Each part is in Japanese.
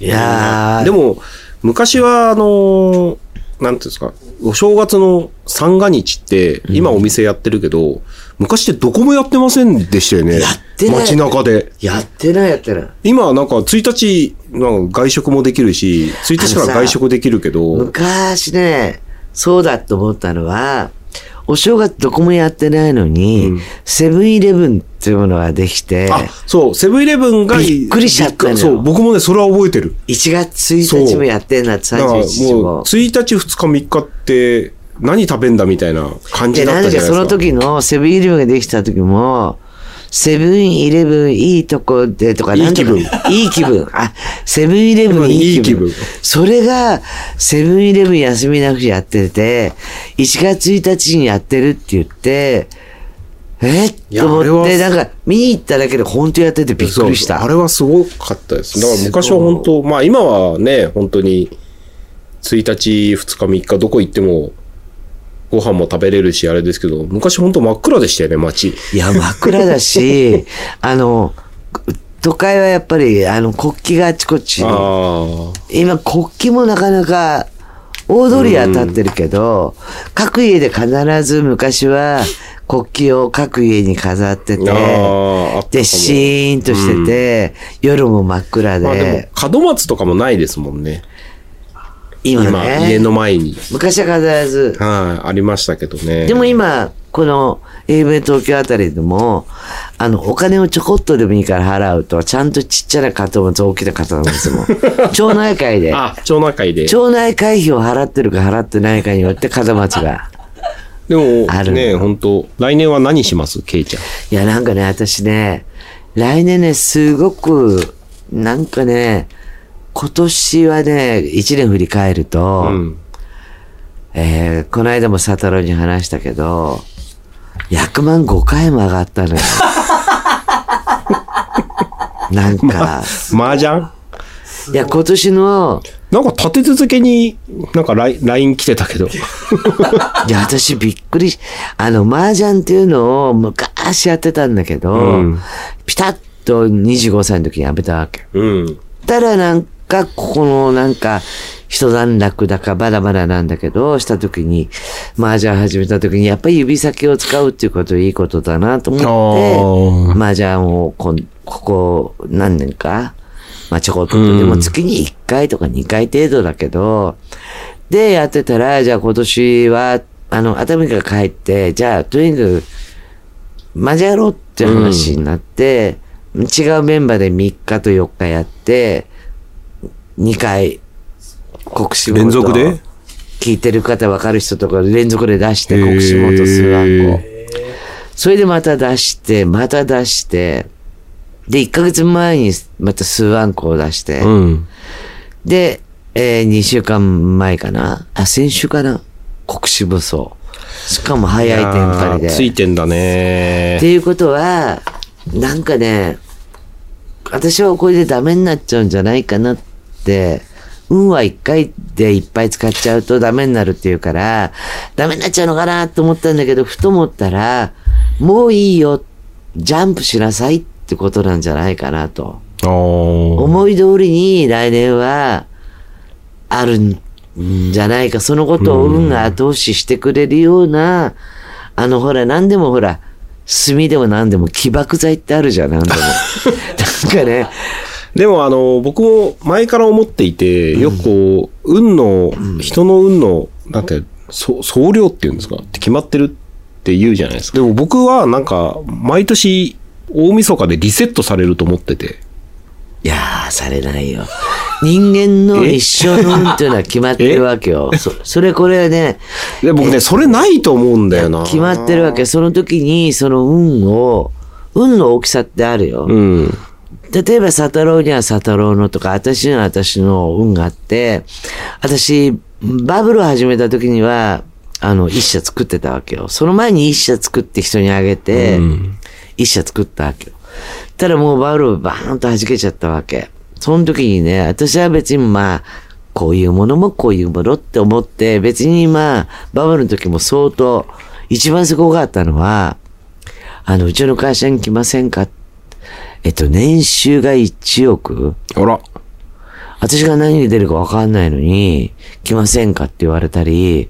いやー。でも、昔は、あのーなんていうんですか、お正月の三が日って、今お店やってるけど、昔ってどこもやってませんでしたよね。やってない。街中で。やってないやってない。今はなんか1日、なんか外食もできるし、1日から外食できるけど、昔ね、そうだと思ったのは、お正月どこもやってないのに、セブンイレブンっていうものができて、あ、そう、セブンイレブンが、びっくりしちゃったのよそう、僕もね、それは覚えてる。1月1日もやってんなってだからもう、31日も。1日、2日、3日って、何食べんだみたいな感じで、だったじゃないですか。の時のセブンイレブンができた時も、セブンイレブンいいとこでとか、いいなんとか気分いい気分。あ、セブンイレブンいい気分。それが、セブンイレブン休みなくやってて、1月1日にやってるって言って、え？と思って、なんか、見に行っただけで本当やっててびっくりした。あれはすごかったです。だから昔は本当、まあ今はね、本当に、1日、2日、3日、どこ行っても、ご飯も食べれるし、あれですけど、昔本当真っ暗でしたよね、街。いや、真っ暗だし、あの、都会はやっぱり、あの、国旗があちこちにああ。今国旗もなかなか大通りは立ってるけど、各家で必ず昔は国旗を各家に飾ってて、で、シーンとしてて、夜も真っ暗まあでで、も、門松とかもないですもんね。今今、ね、家の前に。昔は必ず、はい、ありましたけどね。でも今、この AV 東京あたりでも、あの、お金をちょこっとでもいいから払うと、ちゃんとちっちゃな門松、大きな門松も、町内会で、あ、町内会で。町内会費を払ってるか払ってないかによって門松が。でもあるね、本当来年は何します？ケイちゃん。いや、なんかね、私ね、来年ね、すごく、なんかね、今年はね、一年振り返ると、うん。えーこの間も佐太郎に話したけど、100万5回も上がったのよ。なんか、麻雀？いや、今年の、なんか立て続けに、なんかライン LINE 来てたけど。いや、私びっくりし、あの、麻雀っていうのを昔やってたんだけど、うんピタッと25歳の時にやめたわけ。うん。たらなんか、ここのなんか、一段落だかまだまだなんだけど、した時に、麻雀始めた時に、やっぱり指先を使うっていうこといいことだなと思って、麻雀をこんここ何年か、まあちょこっと、でも月に1回とか2回程度だけど、で、やってたら、じゃあ今年は、あの、熱海から帰って、じゃあ、とにかく、マジやろうって話になって、違うメンバーで3日と4日やって、2回、国士本連続で？聞いてる方分かる人とか連続で出して、国士本数案個。それでまた出して、また出して、で、1ヶ月前にまた数案個を出して、うん。で、えー、2週間前かな？あ、先週かな？国士武装。しかも早いテンパりで。ついてんだねっていうことは、なんかね、私はこれでダメになっちゃうんじゃないかなって、運は一回でいっぱい使っちゃうとダメになるっていうから、ダメになっちゃうのかなと思ったんだけど、ふと思ったら、もういいよ、ジャンプしなさいってことなんじゃないかなと。思い通りに来年はあるんじゃないか。そのことを運が後押ししてくれるような、あのほら、何でもほら、炭でも何でも起爆剤ってあるじゃん、何でも。なんかね、でもあの、僕も前から思っていて、よくこう、運の、人の運の、なんて、そ総量っていうんですか？って決まってるって言うじゃないですか。でも僕はなんか、毎年、大晦日でリセットされると思ってて。いやー、されないよ。人間の一生の運っていうのは決まってるわけよ。そそれこれはね、で僕ね、それないと思うんだよな。決まってるわけ。その時にその運を、運の大きさってあるよ。うん。例えば、佐太郎には佐太郎のとか、私には私の運があって、私、バブルを始めた時には、あの、一社作ってたわけよ。その前に一社作って人にあげて、一社作ったわけよ。ただもうバブルバーンと弾けちゃったわけ。その時にね、私は別にまあ、こういうものもこういうものって思って、別にまあ、バブルの時も相当、一番すごかったのは、あの、うちの会社に来ませんかえっと、年収が1億？あら。私が何に出るか分かんないのに、来ませんかって言われたり、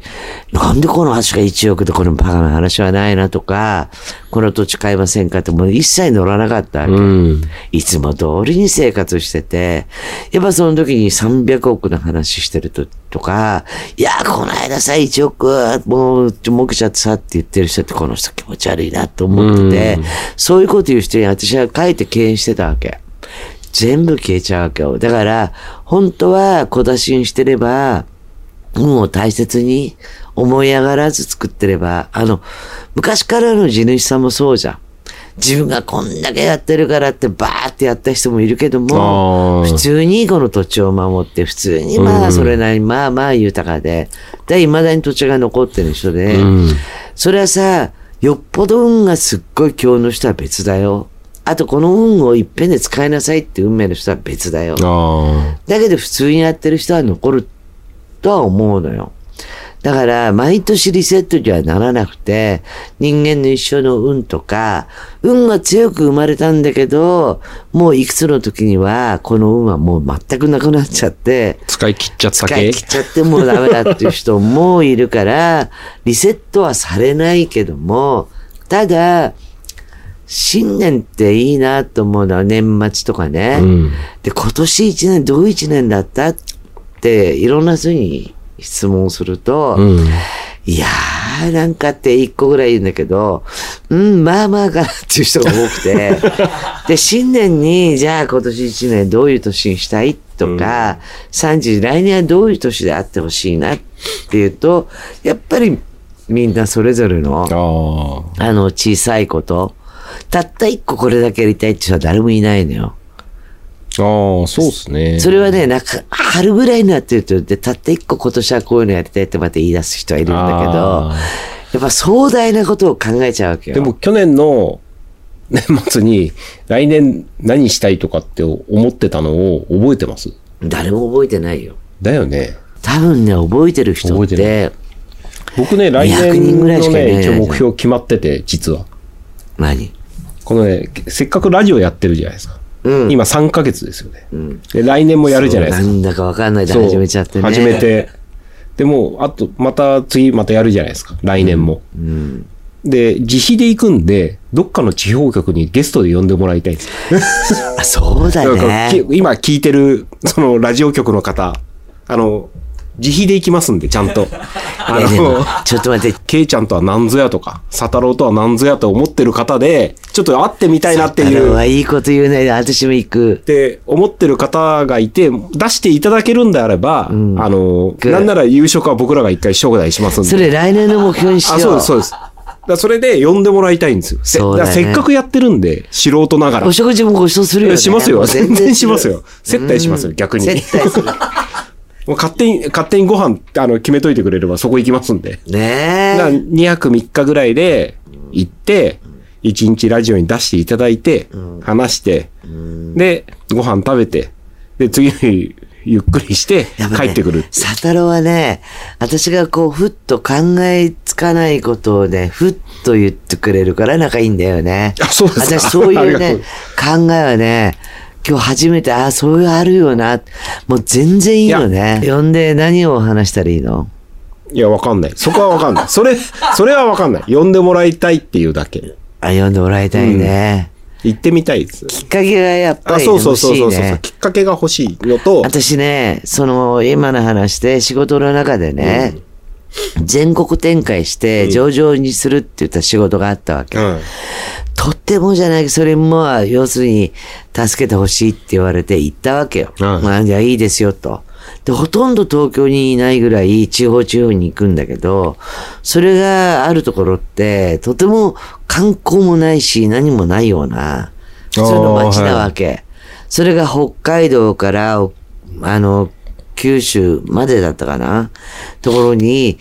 なんでこの橋が1億でこのバカな話はないなとか、この土地買いませんかってもう一切乗らなかったわけ。うん。いつも通りに生活してて、やっぱその時に300億の話してると、とか、いや、この間さ、1億、もう、儲けちゃってさって言ってる人ってこの人気持ち悪いなと思ってて、そういうこと言う人に私は書いて敬遠してたわけ。全部消えちゃうわけよ。だから、本当は小出しにしてれば、運を大切に思い上がらず作ってれば、あの、昔からの地主さんもそうじゃん。自分がこんだけやってるからってバーってやった人もいるけども、普通にこの土地を守って、普通にまあそれなりにまあまあ豊かで、で、未だに土地が残ってる人で、うん。それはさ、よっぽど運がすっごい今日の人は別だよ。あとこの運をいっぺんで使いなさいって運命の人は別だよ。あだけど普通にやってる人は残るとは思うのよ。だから、毎年リセットにはならなくて、人間の一生の運とか、運が強く生まれたんだけど、もういくつの時には、この運はもう全くなくなっちゃって、あ。使い切っちゃった系使い切っちゃってもうダメだっていう人もいるから、リセットはされないけども、ただ、新年っていいなと思うのは年末とかね。うんで、今年一年どういう一年だったって、いろんな人に質問すると、うん。いやー、なんかって一個ぐらい言うんだけど、うん、まあまあかなっていう人が多くて、で、新年に、じゃあ今年一年どういう年にしたいとか、30、来年はどういう年であってほしいなっていうと、やっぱりみんなそれぞれの。あの、小さいこと、たった一個これだけやりたいって人は誰もいないのよ。ああ、そうっすね。それはね、なんか、春ぐらいになってると、で、たった一個今年はこういうのやりたいってまた言い出す人はいるんだけどあ、やっぱ壮大なことを考えちゃうわけよ。でも去年の年末に来年何したいとかって思ってたのを覚えてます？誰も覚えてないよ。だよね。多分ね、覚えてる人ってて、僕ね、来200人年のぐらいしかいないね、一応目標決まってて、実は。何？このね、せっかくラジオやってるじゃないですか。うん。今3ヶ月ですよね。うん。で、来年もやるじゃないですか。なんだかわかんないで始めちゃってね。始め。て。でも、あと、また次またやるじゃないですか。来年も。うん。で、自費で行くんで、どっかの地方局にゲストで呼んでもらいたいんですよ。あ、そうだね。今聞いてる、そのラジオ局の方、あの、自費で行きますんで、ちゃんと。あの、ちょっと待って、ケイちゃんとは何ぞやとか、サタロウとは何ぞやと思ってる方で、ちょっと会ってみたいなってあいう、のはいいこと言うね。私も行くっ。て思ってる方がいて、出していただけるんであれば、んあの、くなんなら夕食は僕らが一回招待しますんで。それ来年の目標にしよう。あ、そうです、そうです。だそれで呼んでもらいたいんですよ。せそうだねせっかくやってるんで、素人ながらお。食事もご馳走するよ、ね。しますよ。全然しますよ。接待しますよ、うん逆に。接待する。もう勝手に、勝手にご飯、あの、決めといてくれればそこ行きますんで。ねえ。2泊3日ぐらいで行って、1日ラジオに出していただいて、話して、で、ご飯食べて、で、次の日、ゆっくりして帰ってくる。サタロはね、私がこう、ふっと考えつかないことをね、ふっと言ってくれるから仲いいんだよね。あそうですか私そういうね う、考えはね、今日初めて、あ、そういうあるよな。もう全然いいよね。呼んで何を話したらいいの？いや、わかんない。そこはわかんない。それ、それはわかんない。呼んでもらいたいっていうだけ。あ、呼んでもらいたいね。行ってみたいです。きっかけがやっぱあ、りそうそう欲しいそうそうそう、ね。きっかけが欲しいのと、私ね、その、今の話で仕事の中でね、全国展開して上場にするって言った仕事があったわけ。うん。とってもじゃないけど、それも、要するに、助けてほしいって言われて行ったわけよ。うんまあ、じゃあいいですよ、と。で、ほとんど東京にいないぐらい地方地方に行くんだけど、それがあるところって、とても観光もないし、何もないような、普通の街なわけ。それが北海道から、おあの、九州までだったかな？ところに、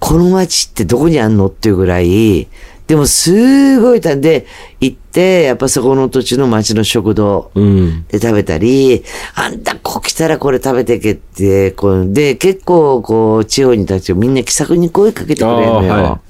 この街ってどこにあんの？っていうぐらい、でもすごいたんで、行って、やっぱそこの土地の町の食堂うん。で食べたり、あんたこう来たらこれ食べてけって、こう、で、結構こう、地方に立ちみんな気さくに声かけてくれるのよ。あーはい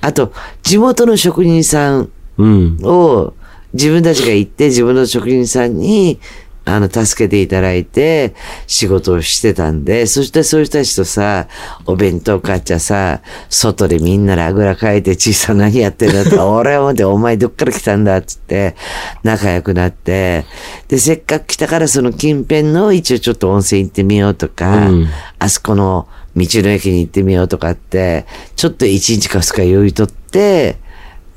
あと、地元の職人さんうん。を自分たちが行って自分の職人さんに、あの、助けていただいて、仕事をしてたんで、そしてそういう人たちとさ、お弁当買っちゃさ、外でみんなであぐらかいて、小さな何やってんだって、俺は待って、お前どっから来たんだっつって、仲良くなって、で、せっかく来たからその近辺の一応ちょっと温泉行ってみようとか、うん。あそこの道の駅に行ってみようとかって、ちょっと一日か二日余裕とって、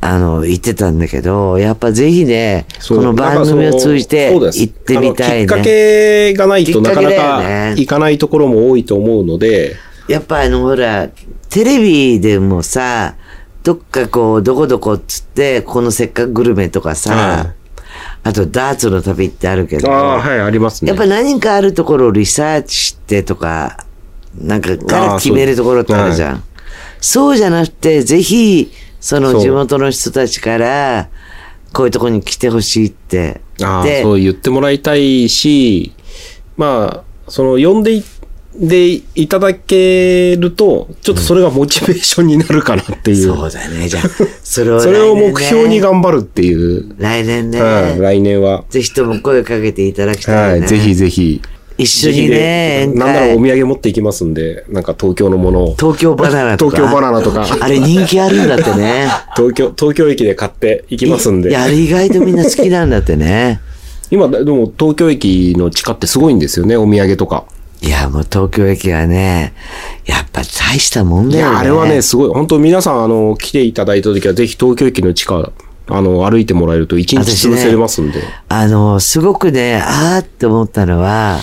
あの、行ってたんだけど、やっぱぜひね、こそうの番組を通じて行ってみたいね。きっかけがないとなかなか行かないところも多いと思うので、やっぱあの、ほら、テレビでもさ、どっかこう、どこどこっつって、このせっかくグルメとかさ、はい。あとダーツの旅ってあるけど、ああ、はい、ありますね。やっぱ何かあるところをリサーチしてとか、なんかから決めるところってあるじゃん。そうじゃなくて、ぜひ、その地元の人たちから、こういうところに来てほしいって。ああ、でそう言ってもらいたいし、まあ、その、呼んでいでいただけると、ちょっとそれがモチベーションになるかなっていう。そうだね。じゃあ、それを、それを目標に頑張るっていう。来年ね。うん、来年は。ぜひとも声かけていただきたはいい、ね。ぜひぜひ。一緒にね、宴なんならお会。土産持っていきますんで、なんか東京のものを。東京バナナとか。東京バナナとか。あれ人気あるんだってね。東京、東京駅で買っていきますんで。いや、あれ意外とみんな好きなんだってね。今、でも東京駅の地下ってすごいんですよね、お土産とか。いや、もう東京駅はね、やっぱ大したもんいだよね。や、あれはね、すごい。本当皆さん、あの、来ていただいた時は、ぜひ東京駅の地下、あの、歩いてもらえると一日潰せれますんで。あの、すごくね、あーって思ったのは、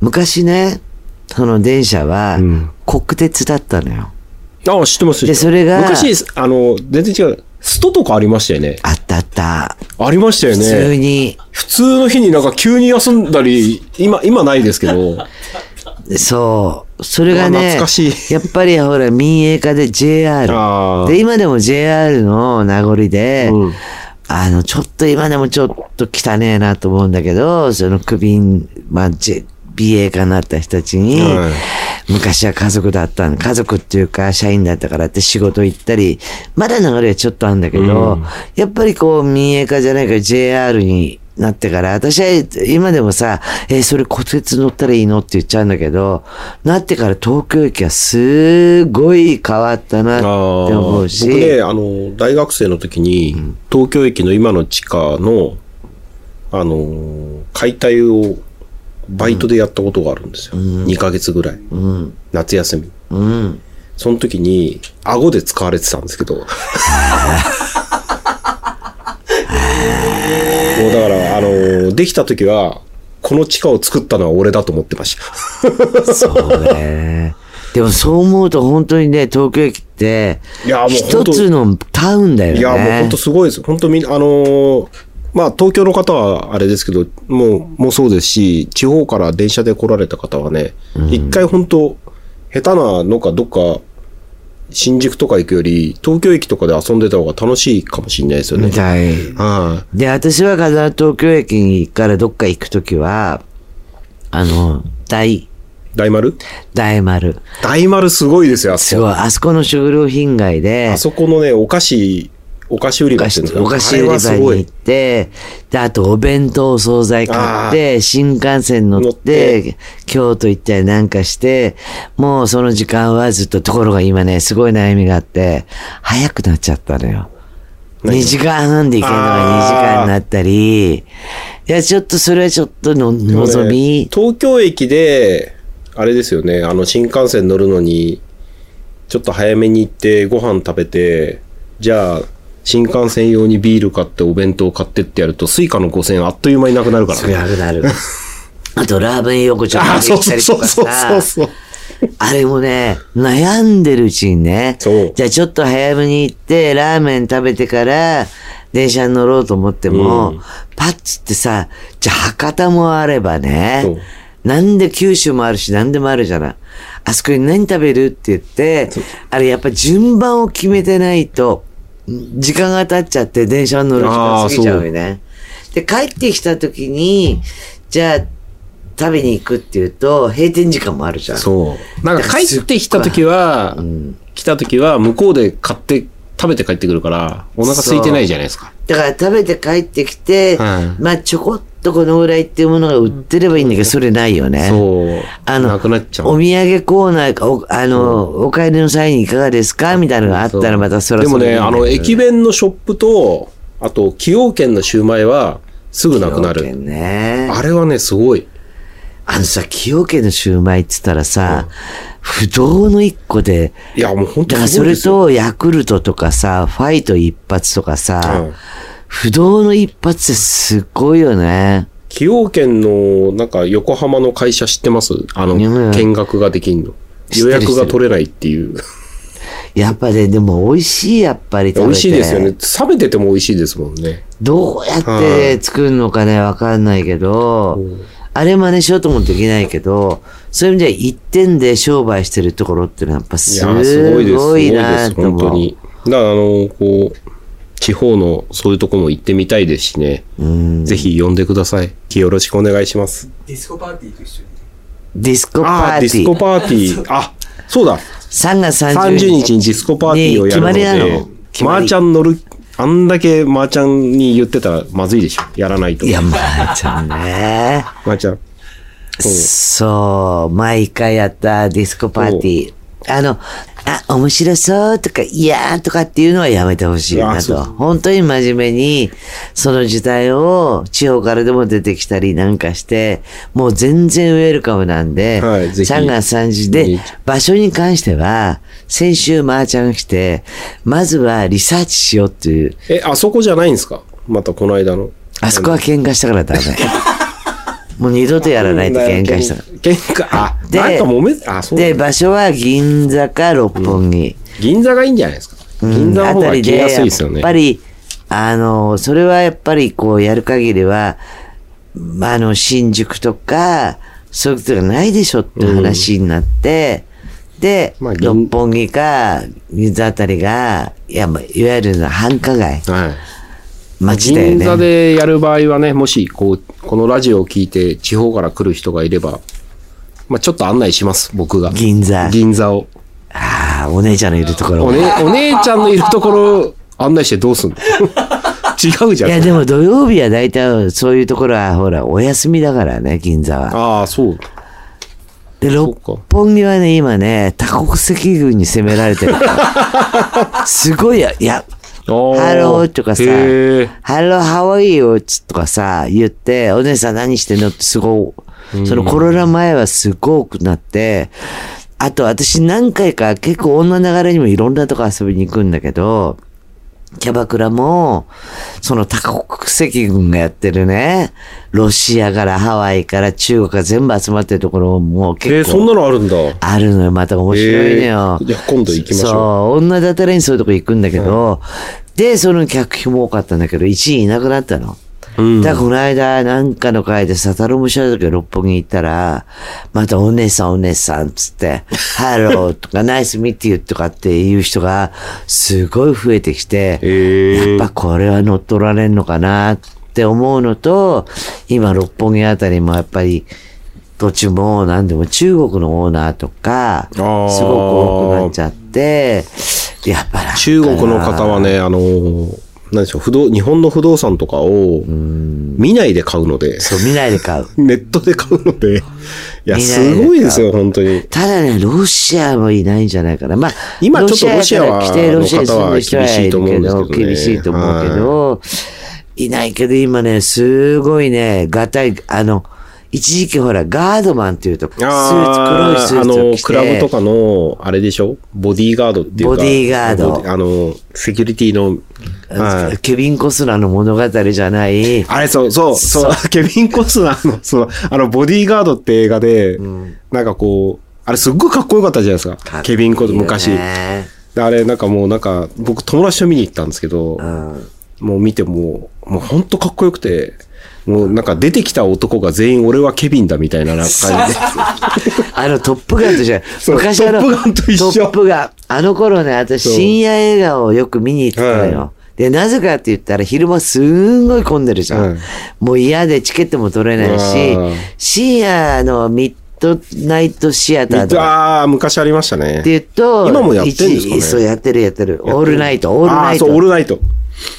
昔ね、その電車はん国鉄だったのよ。ああ、知ってますでそれが昔、あの、全然違う。ストとかありましたよね。あったあった。ありましたよ普通ね。に、普通の日になんか急に休んだり、今、今ないですけど。そう。それがね、やっぱりほら、民営化で JR。で、今でも JR の名残で、うんあの、ちょっと今でもちょっと汚ねえなと思うんだけど、その首に、まあ、J- BA 化になった人たちに、はい昔は家族だったの。家族っていうか、社員だったからって仕事行ったり、まだ流れはちょっとあるんだけど、やっぱりこう、民営化じゃないから JR になってから、私は今でもさ、えーそれ骨鉄乗ったらいいのって言っちゃうんだけど、なってから東京駅はすごい変わったなって思うし、僕ね、あの、大学生の時に、東京駅の今の地下の、あの、解体をバイトでやったことがあるんですよ。2ヶ月ぐらい。うん、夏休み。うん。その時に、顎で使われてたんですけど。もうだから、あの、できた時は、この地下を作ったのは俺だと思ってました。そうね。でもそう思うと本当にね、東京駅って、いやもう一つのタウンだよね。いや、もう本当すごいです。本当みんな、あのーまあ、東京の方はあれですけど、もう、もうそうですし、地方から電車で来られた方はね、一、回本当下手なのかどっか、新宿とか行くより、東京駅とかで遊んでた方が楽しいかもしれないですよねみ。たい。はで、私は必ず東京駅からどっか行くときは、あの、大、い。大丸？大丸。大丸すごいですよ、あそこ。すごい、あそこの食料品街であ、そこのね、お菓子、お菓子売り場お菓子売り場に行って、で、あとお弁当、惣菜買って、新幹線乗ってて、京都行ったりなんかして、もうその時間はずっと、ところが今ね、すごい悩みがあって、早くなっちゃったのよ。2時間半で行けるのが2時間になったり、いや、ちょっとそれはちょっとの、望み、東京駅で、あれですよね、あの新幹線乗るのに、ちょっと早めに行ってご飯食べて、じゃあ、新幹線用にビール買ってお弁当買ってってやると、スイカの5000円あっという間になくなるからね。なくなる。あと、ラーメン横丁あ、にそう行ったりとかそうそうそうさ、そう。あれもね、悩んでるうちにね、そうじゃあちょっと早めに行って、ラーメン食べてから、電車に乗ろうと思っても、うんパッつってさ、じゃあ博多もあればねそう、なんで九州もあるし、なんでもあるじゃない。あそこに何食べるって言って、あれやっぱ順番を決めてないと、時間が経っちゃって電車に乗る時間過ぎちゃうよね。で、帰ってきた時に、じゃあ、食べに行くっていうと、閉店時間もあるじゃん。そう。なんか帰ってきた時は、来た時は向こうで買って、食べて帰ってくるから、お腹空いてないじゃないですか。だから食べて帰ってきて、はいまあちょこっとこのぐらいっていうものが売ってればいいんだけど、それないよね。そう。あの、なくなっちゃう。お土産コーナーか、おあの、お帰りの際にいかがですか？みたいなのがあったらまたそれでもね、あの、駅弁のショップと、あと、崎陽軒のシューマイは、すぐなくなる。ね。あれはね、すごい。あのさ、崎陽軒のシューマイって言ったらさ、不動の一個で、いや、もう本当だからそれとヤクルトとかさ、ファイト一発とかさ、うん不動の一発ってすっごいよね。崎陽軒の、なんか、横浜の会社知ってます？あうんの、見学ができんの。予約が取れないっていう。やっぱね、でも美味しい、やっぱり食べて。美味しいですよね。冷めてても美味しいですもんね。どうやって作るのかね、わかんないけど、あれ真似しようともできないけど、そういう意味では一点で商売してるところっていうのはやっぱいすや、すごいです。すごごいいでなす、と思う。本当に。だから、あの、こう、地方のそういうとこも行ってみたいですしね。ぜひ呼んでください。よろしくお願いします。ディスコパーティーと一緒に。ディスコパーティー。ディスコパーティー。あ、そうだ。3月30 30日。日にディスコパーティーをやるのね決まりなでの、決まりマーちゃん乗る、あんだけマーちゃんに言ってたらまずいでしょ。やらないと。いや、まあちゃんね。マ ーちゃん。そう、毎回やったディスコパーティー。あの、あ、面白そうとか、いやーとかっていうのはやめてほしいなと。本当に真面目に、その時代を地方からでも出てきたりなんかして、もう全然ウェルカムなんで、はいぜひ3月3日で、場所に関しては、先週マーちゃんが来て、まずはリサーチしようっていう、え、あそこじゃないんですか？またこの間の。あそこは喧嘩したからダメ。もう二度とやらないと喧嘩した。喧嘩、あ、でなんか揉め、あ、そうで、場所は銀座か六本木。銀座がいいんじゃないですか。銀座の方が来やすいですよね。やっぱり、あの、それはやっぱりこうやる限りは、まああの、新宿とか、そういうことがないでしょって話になって、で、まあ銀六本木か、銀座あたりが、いや、まあいわゆる繁華街、はい。街だよね。銀座でやる場合はね、もし、こう、このラジオを聞いて地方から来る人がいれば、まあちょっと案内します、僕が。銀座。銀座を。ああ、お姉ちゃんのいるところお,、ね、お姉ちゃんのいるところ案内してどうすんの？違うじゃん。いや、でも土曜日は大体そういうところは、ほら、お休みだからね、銀座は。ああ、そう。で、六本木はね、今ね、多国籍軍に攻められてるから。すごいや、いや、ハローとかさ、 Hello, how are you とかさ、言って、お姉さん何してんの？ってすごい、そのコロナ前はすごくなって、あと私何回か結構女流れにもいろんなとこ遊びに行くんだけど、キャバクラも、その多国籍軍がやってるね、ロシアからハワイから中国が全部集まってるところも結構。えー、そんなのあるんだ。あるのよ、また面白いのよ。えーじゃあ今度行きましょうそう、女だたらにそういうとこ行くんだけど、で、その客費も多かったんだけど、1位いなくなったの。うん。だからこの間、なんかの会でサタロムシャの時六本木行ったら、またお姉さんお姉さんつって、ハローとか Nice to meet you とかっていう人がすごい増えてきて、やっぱこれは乗っ取られんのかなって思うのと、今六本木あたりもやっぱり、土地も何でも中国のオーナーとか、すごくー多くなっちゃって、やっぱ中国の方はね、あのー、なんでしょう、不動、日本の不動産とかを見ないで買うので、そう見ないで買う。ネットで買うので、いや、すごいですよ、本当に。ただね、ロシアもいないんじゃないかな。まあ、今ちょっとロシアは来てロシアに住んでる人はいるけど、の方は厳しいと思うんですけどね厳しいと思うけど、いないけど今ね、すごいね、がたい、あの、一時期ほら、ガードマンっていうと、スーツ、黒いあーあスーツをの、着て、クラブとかの、あれでしょ？ボディーガードっていうか。ボディーガード。あの、セキュリティの、はい。ケビン・コスナーの物語じゃない、あれ、そう、そう、そう、ケビン・コスナーの、その、あの、ボディーガードって映画で、なんかこう、あれすっごいかっこよかったじゃないですか。かいいケビン・コス昔。であれ、なんかもうなんか、僕友達と見に行ったんですけど、もう見てもう、もうほんとかっこよくて、もうなんか出てきた男が全員俺はケビンだみたいな感じで。あの、トップガンとじゃそう昔あの、トップガンと一緒トップガン。あの頃ね、私、深夜映画をよく見に行ってたのよ。はで、なぜかって言ったら、昼間すんごい混んでるじゃん。はいもう嫌でチケットも取れないし深夜のミッドナイトシアターとかああ、昔ありましたねって。言うと、今もやってんですかね一そう、やってるやってる。オールナイト、オールナイあーそう、オート。ルナイト。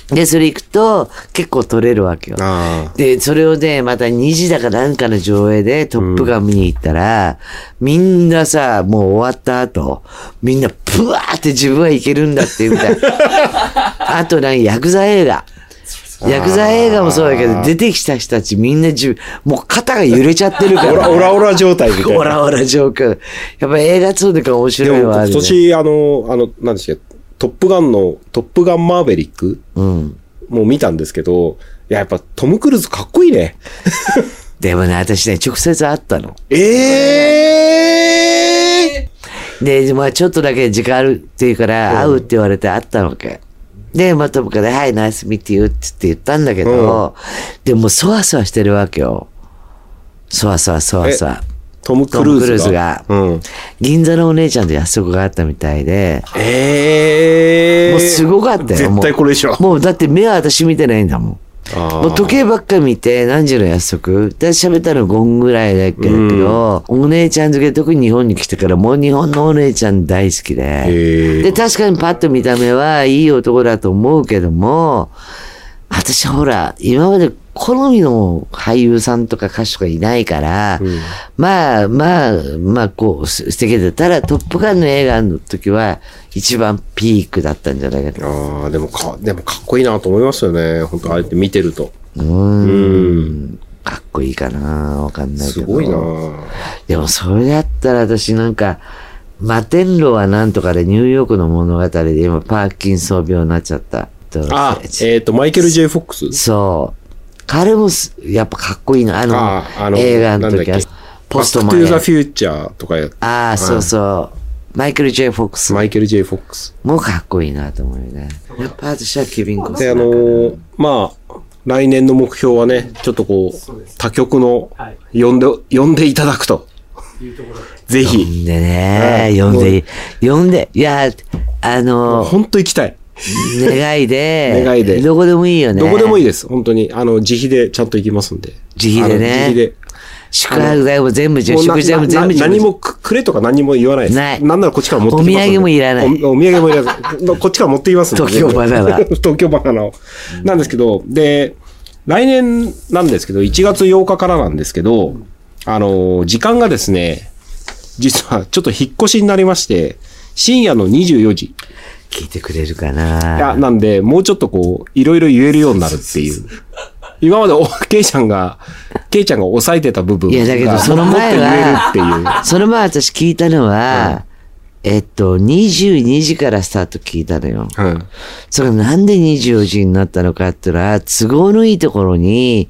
で、それ行くと結構撮れるわけよ。あで、それをね、また2時だかなんかの上映でトップガン見に行ったら、みんなさ、もう終わった後、みんなブワーって自分はいけるんだっていうみたい。あとなんかヤクザ映画。ヤクザ映画もそうだけど、出てきた人たちみんなじゅもう肩が揺れちゃってるかあ。オラ、ら。オラオラ状態みたいな。オラオラジョーク。やっぱ映画通でから面白いはある、ね。今年、あの、あの、なんでしたっけ、トップガンの、トップガンマーベリックうん。もう見たんですけど、いや、やっぱトム・クルーズかっこいいね。でもね、私ね、直接会ったの。ええで、まあちょっとだけ時間あるっていうから、会うって言われて会ったわけ。で、まあトムから、はい、ナイスミーティーって言ったんだけど、でもそわそわしてるわけよ。そわそわそわそわ。トム・クルーズが。うん。銀座のお姉ちゃんと約束があったみたいで、ええもうすごかったよ。絶対これでしょ。もうだって目は私見てないんだもん。もう時計ばっか見て、何時の約束で喋ったの5分ぐらいだけど、お姉ちゃん付け特に日本に来てからもう日本のお姉ちゃん大好きで。で、確かにパッと見た目はいい男だと思うけども、私ほら、今まで好みの俳優さんとか歌手がいないから、まあまあ、まあこう、す素敵だったら、トップガンの映画の時は一番ピークだったんじゃないかと。ああ、でもか、でもかっこいいなと思いますよね。本当ああやって見てると。うーん。かっこいいかなわかんないけど。すごいなでもそれだったら私なんか、摩天楼はなんとかでニューヨークの物語で今パーキンソン病になっちゃった。あ、えっ、と、マイケル・ J・ フォックス？そう。彼もすやっぱかっこいいな。あの、ああの映画の時はポストマバック・トゥ・ザ・ン。フューチャーとかやああ、そうそう。マイケル・ J・ フォックスマイケル・ J・ フォックス。もかっこいいなと思うよね。やっぱ私はケビン・コスで、あのーまあ、来年の目標はね、ちょっとこう、他局の、呼んで、呼んでいただくと。ぜひ。でね、はい呼んで、呼んで、いや、あの、本当行きたい。願いで、願いでどこでもいいよね。どこでもいいい。です。本当に。あの、自費でちゃんと行きますんで。自費でね自費で。宿泊代も全部食事代も全部何もくくれとか何も言わないです。ないなんならこっちから持ってきますお土産もいらないおお土産もいらない。こっちから持ってきますんで。東京バナナ東京バナナを。なんですけど、で、来年なんですけど、1月8日からなんですけど、あの、時間がですね、実はちょっと引っ越しになりまして、深夜の24時。聞いてくれるかいや、ななんで、もうちょっとこう、いろいろ言えるようになるっていう。今までお、ケイちゃんが、ケイちゃんが抑えてた部分が。いやだけどその前はもっと言えるっていう。その前私聞いたのは、えっと、22時からスタート聞いたのよ。うん。それがなんで24時になったのかっていうのは、都合のいいところに、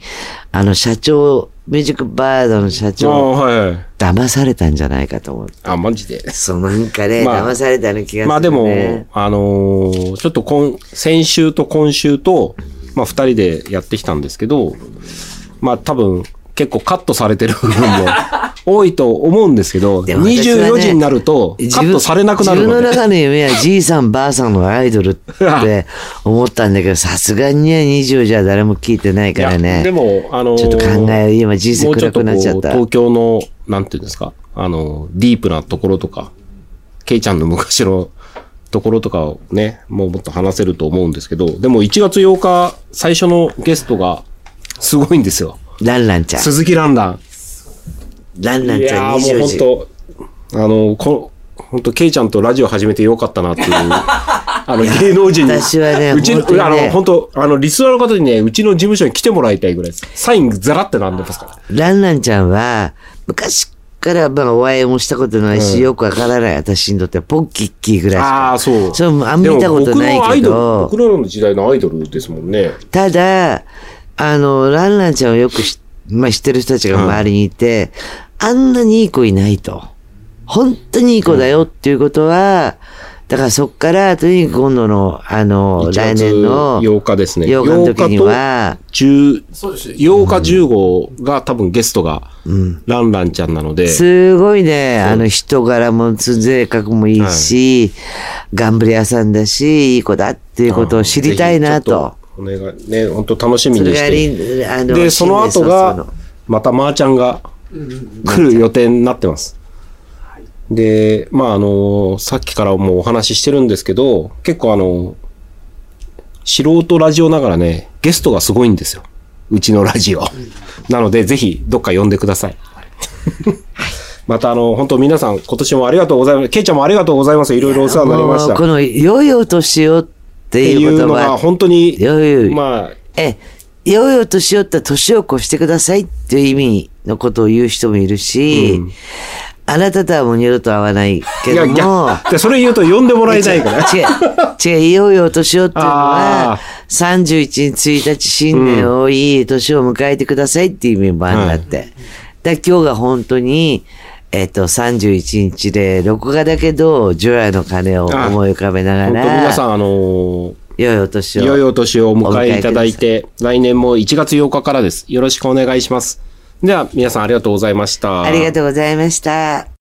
あの社長、ミュージックバードの社長。騙されたんじゃないかと思う。あ、マジで。そう、なんかね、まあ騙されたような気がする、ね。まあでも、あのーちょっと今、先週と今週と、まあ二人でやってきたんですけど、まあ多分、結構カットされてる部分も 多いと思うんですけど、ね24時になるとカットされなくなる自分ので。の中の夢はじいさんばあさんのアイドルって思ったんだけど、さすがにね、20じゃ誰も聞いてないからね。でも、あのーちょっと考え、今人生暗くなっちゃった。東京の、なんていうんですか、あの、ディープなところとか、ケイちゃんの昔のところとかをね、もうもっと話せると思うんですけど、でも1月8日、最初のゲストが、すごいんですよ。ランランちゃん。鈴木蘭蘭。ランランちゃんいやーもう24時。本当あの、こ本当ケイちゃんとラジオ始めてよかったなっていう、あの、芸能人に。私はねうちの、ねあの、本当あの、リスナーの方にね、うちの事務所に来てもらいたいぐらいです。サインザラってなんでますか？ら。ランランちゃんは、昔からまあお会いもしたことないし、よくわからない私にとってはポッキッキーぐらいしか。ああ、そう。それもあんま見たことないでも僕のアイドルけど、僕らの時代のアイドルですもんね。ただ、あの、ランランちゃんをよくし、まあ、知ってる人たちが周りにいて、あんなにいい子いないと。本当にいい子だよっていうことは、だからそっから、とにかく今度の、あの、1来月年の8日ですね。8日の時には、10 8日15が多分ゲストが、ランランちゃんなので、すごいね、あの人柄も性格もいいし、頑張り屋さんだし、いい子だっていうことを知りたいなと。お願い、ね、本当楽しみにして。で、その後が、またまーちゃんが来る予定になってます。で、まあ、あの、さっきからもうお話ししてるんですけど、結構あの、素人ラジオながらね、ゲストがすごいんですよ。うちのラジオ。なので、ぜひ、どっか呼んでください。また、あの、本当皆さん、今年もありがとうございます。ケイちゃんもありがとうございます。いろいろお世話になりました。この、良いお年をっってていう言いうのが、葉。本当に、良い、まあ、え、良いお年をって年を越してくださいっていう意味のことを言う人もいるし、うんあなたとはもう二度と会わないけいや、ども、それ言うと呼んでもらえないから。違う、違う、いよいよお年をっていうのはあ、31日1日新年をいい年を迎えてくださいっていう意味もあるんだって。だから今日が本当に、えっと、31日で、録画だけど、除夜の鐘を思い浮かべなが本当ら、皆さん、あのー良いお年を。良いお年をお迎えいただいて、来年も1月8日からです。よろしくお願いします。では、皆さんありがとうございました。ありがとうございました。